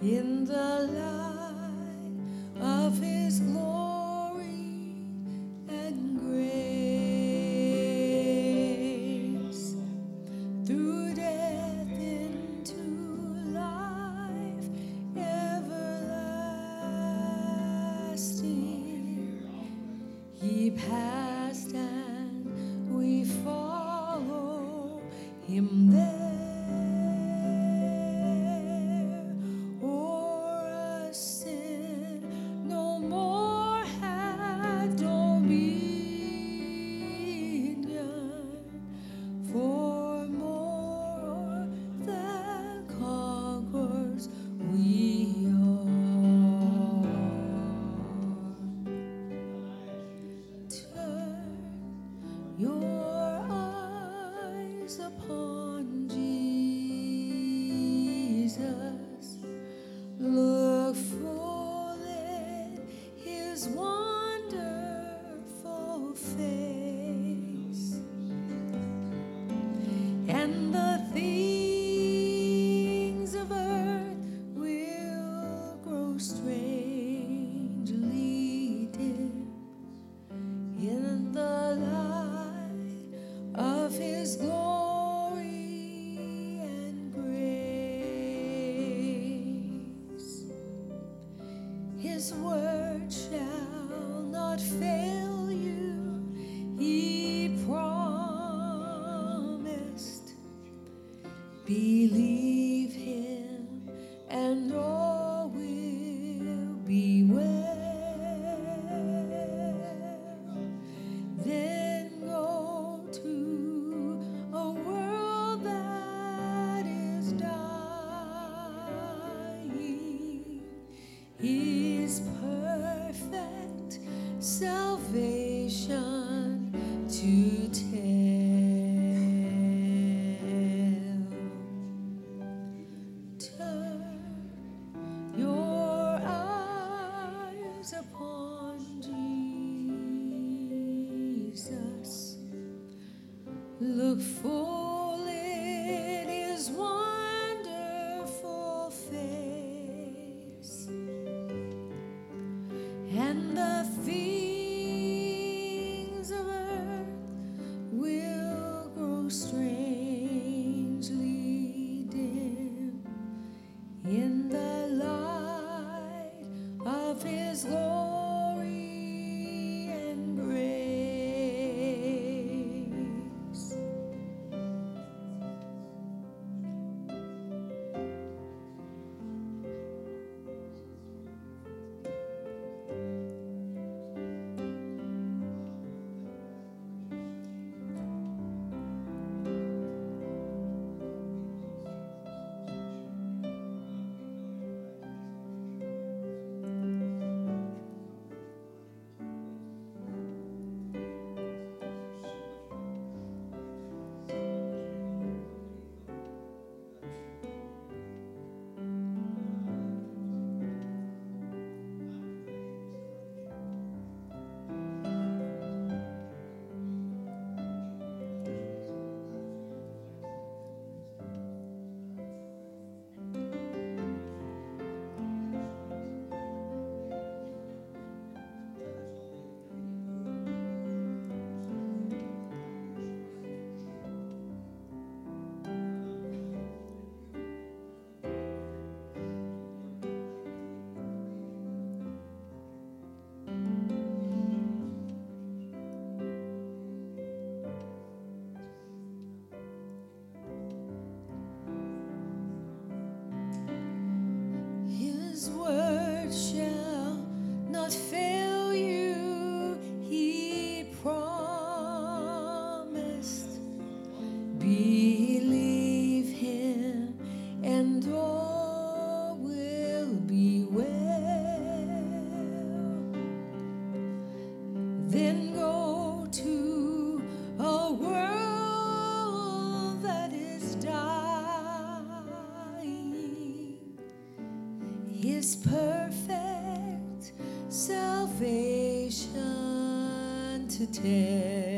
Speaker 1: in the light. look for His perfect salvation
Speaker 3: today.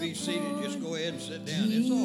Speaker 3: be seated, just go ahead and sit down. It's all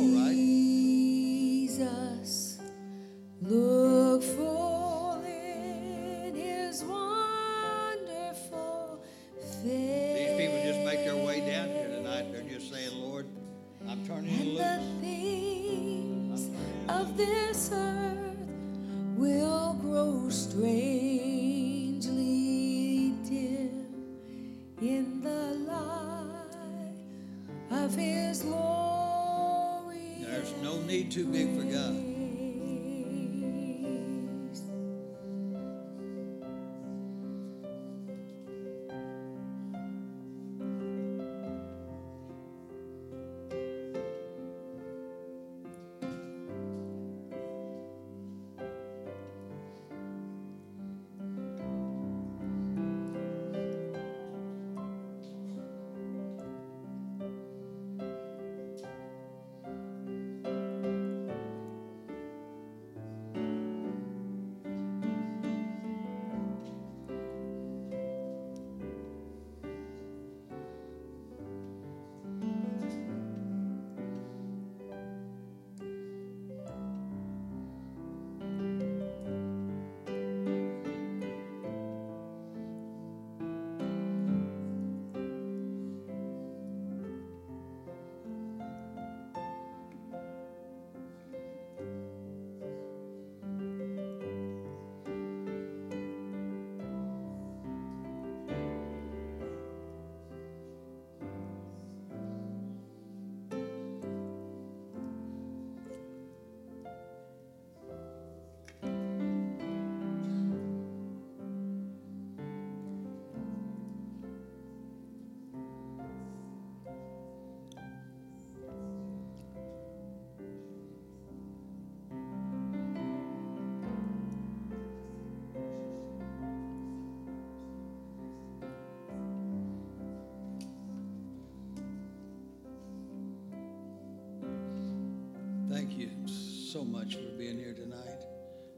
Speaker 3: so much for being here tonight.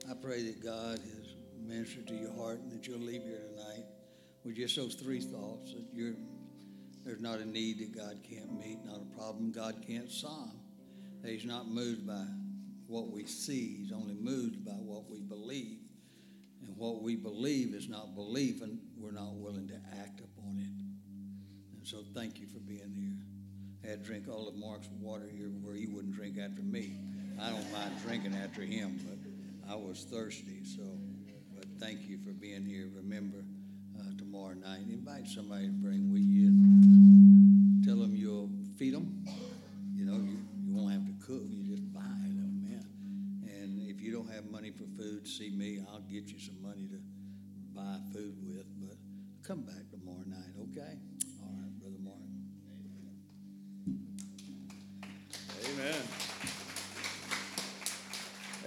Speaker 3: I pray that God has ministered to your heart and that you'll leave here tonight with just those three thoughts that you're, there's not a need that God can't meet, not a problem God can't solve. That He's not moved by what we see, He's only moved by what we believe. And what we believe is not believing, we're not willing to act upon it. And so thank you for being here. I had to drink all of Mark's water here where he wouldn't drink after me. I don't mind drinking after him, but I was thirsty. So, but thank you for being here. Remember, uh, tomorrow night, invite somebody to bring with you. Tell them you'll feed them. You know, you, you won't have to cook. You just buy them, man. And if you don't have money for food, see me. I'll get you some money to buy food with. But come back tomorrow night, okay?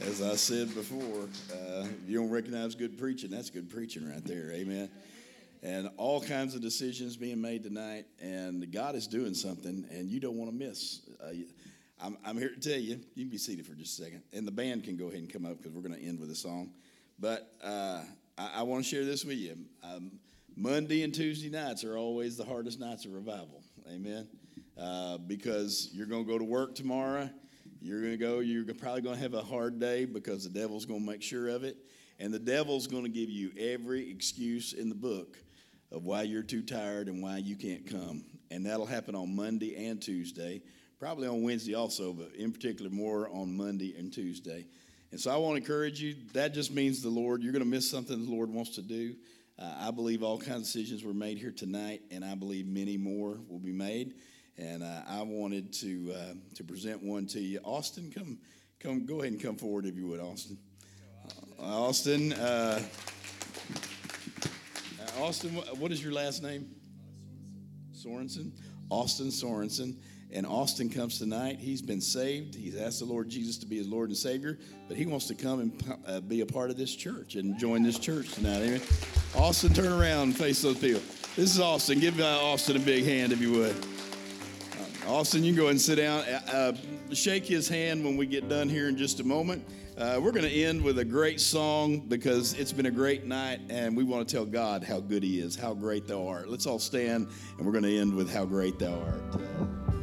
Speaker 2: As I said before, uh, you don't recognize good preaching, that's good preaching right there. Amen. And all kinds of decisions being made tonight, and God is doing something, and you don't want to miss. Uh, I'm, I'm here to tell you, you can be seated for just a second, and the band can go ahead and come up because we're going to end with a song. But uh, I, I want to share this with you. Um, Monday and Tuesday nights are always the hardest nights of revival. Amen. Uh, because you're going to go to work tomorrow. You're going to go, you're probably going to have a hard day because the devil's going to make sure of it. And the devil's going to give you every excuse in the book of why you're too tired and why you can't come. And that'll happen on Monday and Tuesday, probably on Wednesday also, but in particular more on Monday and Tuesday. And so I want to encourage you. That just means the Lord, you're going to miss something the Lord wants to do. Uh, I believe all kinds of decisions were made here tonight, and I believe many more will be made. And uh, I wanted to uh, to present one to you. Austin, come, come, go ahead and come forward if you would, Austin. Uh, Austin, uh, uh, Austin, what, is your last name? Sorensen. Austin Sorensen. And Austin comes tonight. He's been saved. He's asked the Lord Jesus to be his Lord and Savior, but he wants to come and uh, be a part of this church and join this church tonight. Amen. Austin, turn around and face those people. This is Austin. Give Austin a big hand if you would. Austin, you can go and sit down. Uh, uh, shake his hand when we get done here in just a moment. Uh, we're going to end with a great song because it's been a great night and we want to tell God how good He is, how great Thou art. Let's all stand and we're going to end with how great Thou art.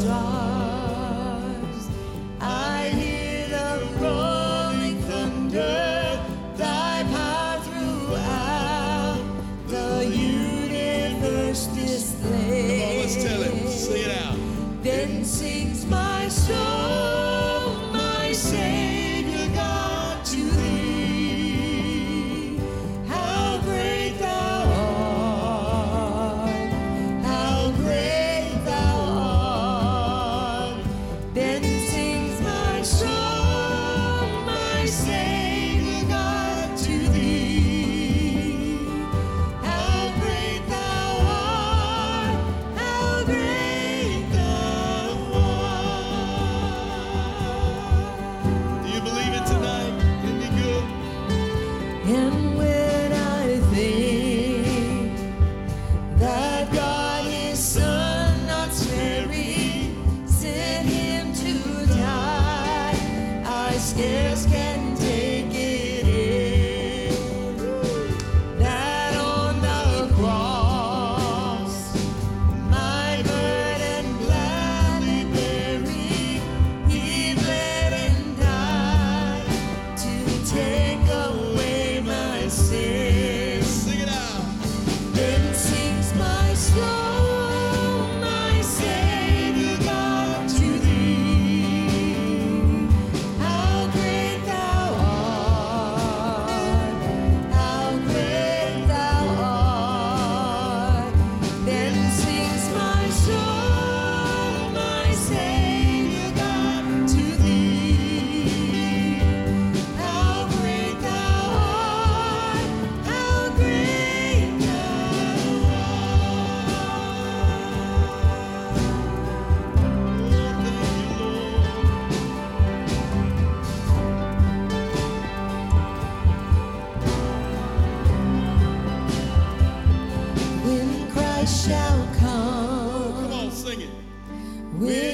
Speaker 1: star.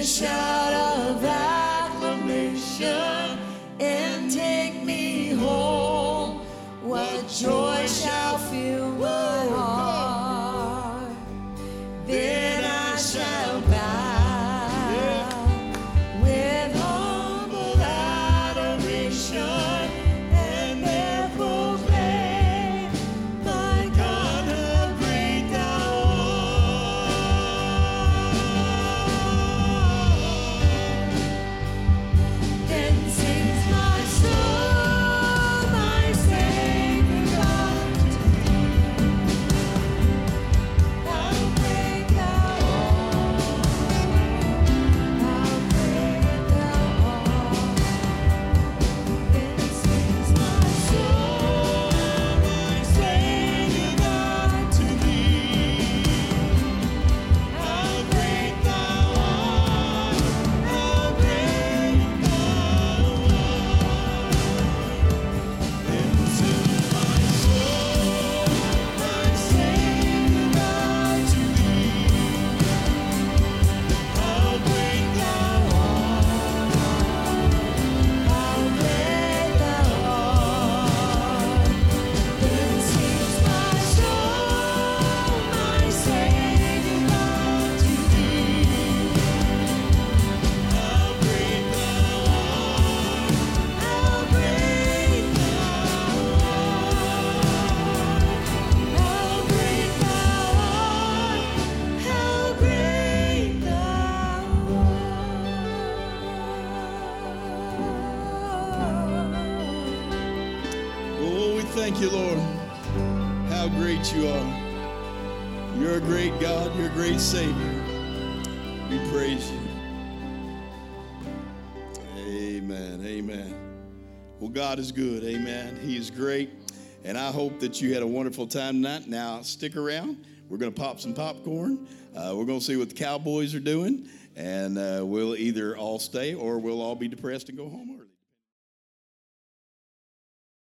Speaker 1: shout of acclamation and take me home. What joy! God
Speaker 2: is good. Amen. He is great. And I hope that you had a wonderful time tonight. Now, stick around. We're going to pop some popcorn. Uh, we're going to see what the Cowboys are doing. And uh, we'll either all stay or we'll all be depressed and go home.